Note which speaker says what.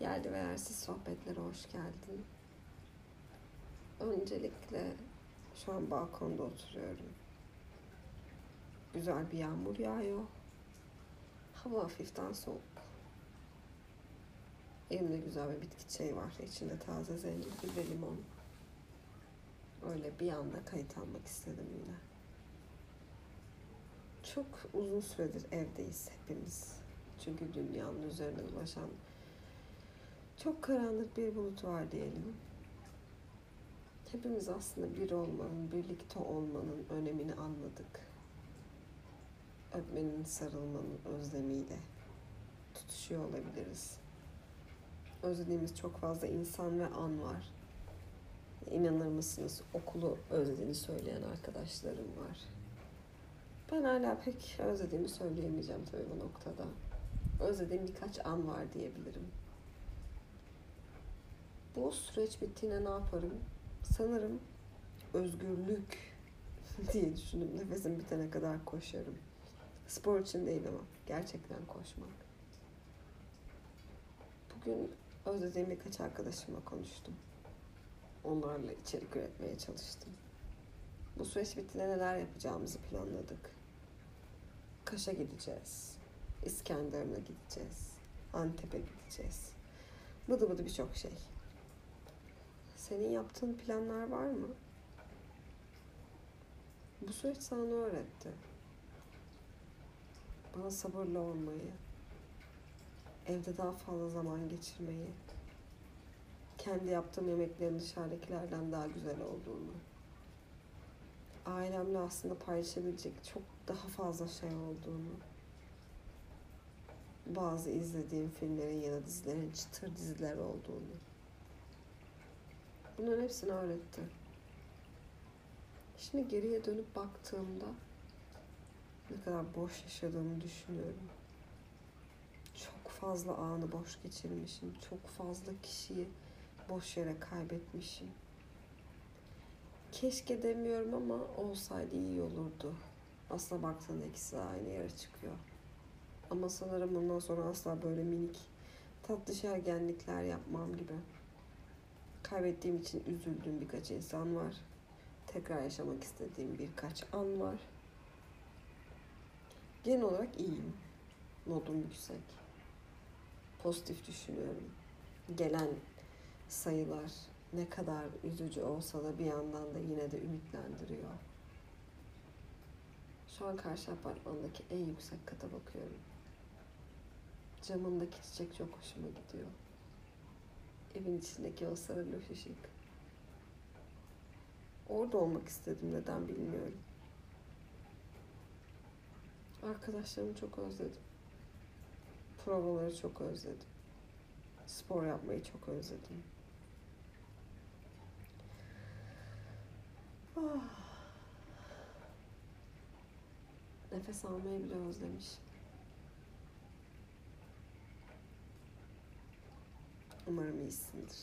Speaker 1: Yerli ve yersiz sohbetlere hoş geldin. Öncelikle şu an balkonda oturuyorum. Güzel bir yağmur yağıyor. Hava hafiften soğuk. Elimde güzel bir bitki çayı var. İçinde taze zencefil ve limon. Öyle bir anda kayıt almak istedim yine. Çok uzun süredir evdeyiz hepimiz. Çünkü dünyanın üzerinde dolaşan çok karanlık bir bulut var diyelim. Hepimiz aslında bir olmanın, birlikte olmanın önemini anladık. Öpmenin, sarılmanın özlemiyle tutuşuyor olabiliriz. Özlediğimiz çok fazla insan ve an var. İnanır mısınız okulu özlediğini söyleyen arkadaşlarım var. Ben hala pek özlediğimi söyleyemeyeceğim tabii bu noktada. Özlediğim birkaç an var diyebilirim. Bu süreç bittiğinde ne yaparım? Sanırım özgürlük diye düşündüm. Nefesim bitene kadar koşarım. Spor için değil ama gerçekten koşmak. Bugün özlediğim birkaç arkadaşımla konuştum. Onlarla içerik üretmeye çalıştım. Bu süreç bittiğinde neler yapacağımızı planladık. Kaş'a gideceğiz. İskenderun'a gideceğiz. Antep'e gideceğiz. Bıdı bıdı birçok şey. Senin yaptığın planlar var mı? Bu süreç sana ne öğretti? Bana sabırlı olmayı, evde daha fazla zaman geçirmeyi, kendi yaptığım yemeklerin dışarıdakilerden daha güzel olduğunu, ailemle aslında paylaşabilecek çok daha fazla şey olduğunu, bazı izlediğim filmlerin ya da dizilerin çıtır diziler olduğunu. Bunların hepsini öğretti. Şimdi geriye dönüp baktığımda ne kadar boş yaşadığımı düşünüyorum. Çok fazla anı boş geçirmişim. Çok fazla kişiyi boş yere kaybetmişim. Keşke demiyorum ama olsaydı iyi olurdu. Aslında baktığında ikisi aynı yere çıkıyor. Ama sanırım bundan sonra asla böyle minik tatlı şergenlikler yapmam gibi. Kaybettiğim için üzüldüğüm birkaç insan var. Tekrar yaşamak istediğim birkaç an var. Genel olarak iyiyim. Modum yüksek. Pozitif düşünüyorum. Gelen sayılar ne kadar üzücü olsa da bir yandan da yine de ümitlendiriyor. Şu an karşı apartmandaki en yüksek kata bakıyorum. Camındaki çiçek çok hoşuma gidiyor. Evin içindeki o sarı loş ışık. Orada olmak istedim neden bilmiyorum. Arkadaşlarımı çok özledim. Provaları çok özledim. Spor yapmayı çok özledim. Ah. Nefes almayı bile özlemiş. Umarım iyisindir.